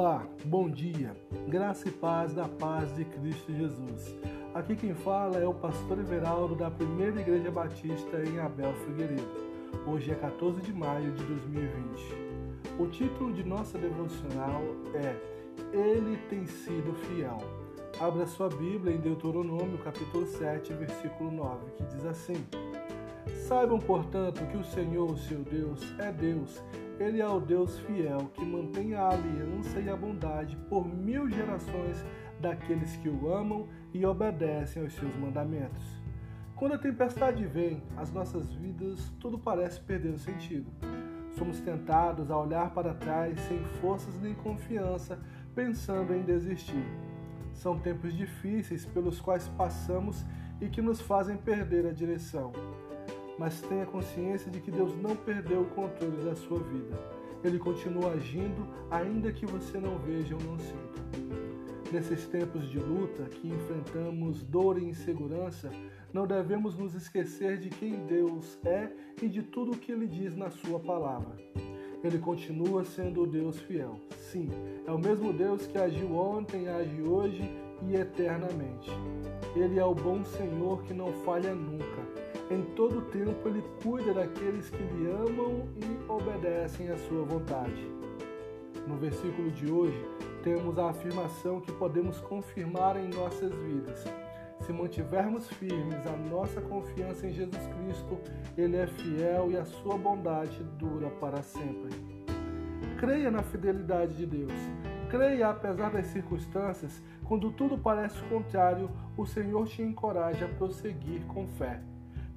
Olá, bom dia, graça e paz da paz de Cristo Jesus. Aqui quem fala é o pastor Everaldo da Primeira Igreja Batista em Abel Figueiredo. Hoje é 14 de maio de 2020. O título de nossa devocional é Ele tem sido fiel. Abra sua Bíblia em Deuteronômio capítulo 7, versículo 9, que diz assim: Saibam, portanto, que o Senhor, seu Deus, é Deus. Ele é o Deus fiel, que mantém a aliança e a bondade por mil gerações daqueles que o amam e obedecem aos seus mandamentos. Quando a tempestade vem, as nossas vidas tudo parece perder o sentido. Somos tentados a olhar para trás sem forças nem confiança, pensando em desistir. São tempos difíceis pelos quais passamos e que nos fazem perder a direção mas tenha consciência de que Deus não perdeu o controle da sua vida. Ele continua agindo, ainda que você não veja ou não sinta. Nesses tempos de luta que enfrentamos dor e insegurança, não devemos nos esquecer de quem Deus é e de tudo o que Ele diz na Sua palavra. Ele continua sendo o Deus fiel. Sim, é o mesmo Deus que agiu ontem, age hoje e eternamente. Ele é o bom Senhor que não falha nunca em todo tempo ele cuida daqueles que lhe amam e obedecem à sua vontade. No versículo de hoje, temos a afirmação que podemos confirmar em nossas vidas. Se mantivermos firmes a nossa confiança em Jesus Cristo, Ele é fiel e a sua bondade dura para sempre. Creia na fidelidade de Deus. Creia apesar das circunstâncias, quando tudo parece contrário, o Senhor te encoraja a prosseguir com fé.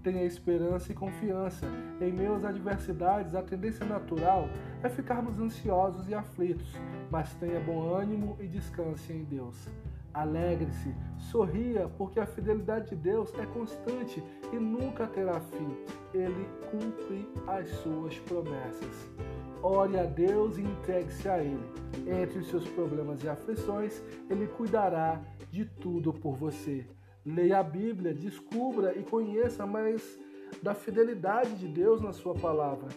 Tenha esperança e confiança. Em meio às adversidades, a tendência natural é ficarmos ansiosos e aflitos, mas tenha bom ânimo e descanse em Deus. Alegre-se, sorria, porque a fidelidade de Deus é constante e nunca terá fim. Ele cumpre as suas promessas. Ore a Deus e entregue-se a Ele. Entre os seus problemas e aflições, Ele cuidará de tudo por você. Leia a Bíblia, descubra e conheça mais da fidelidade de Deus na sua palavra.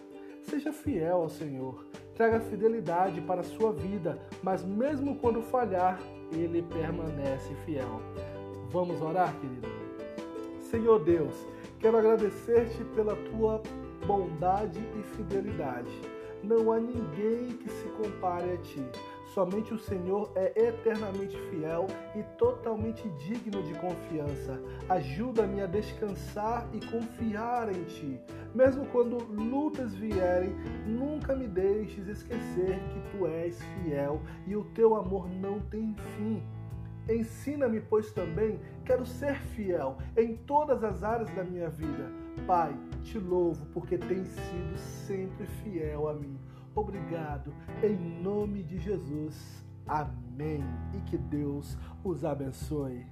Seja fiel ao Senhor. Traga fidelidade para a sua vida, mas mesmo quando falhar, ele permanece fiel. Vamos orar, querido? Senhor Deus, quero agradecer-te pela tua bondade e fidelidade. Não há ninguém que se compare a ti. Somente o Senhor é eternamente fiel e totalmente digno de confiança. Ajuda-me a descansar e confiar em Ti. Mesmo quando lutas vierem, nunca me deixes esquecer que Tu és fiel e o Teu amor não tem fim. Ensina-me, pois também quero ser fiel em todas as áreas da minha vida. Pai, te louvo porque tens sido sempre fiel a mim. Obrigado, em nome de Jesus. Amém. E que Deus os abençoe.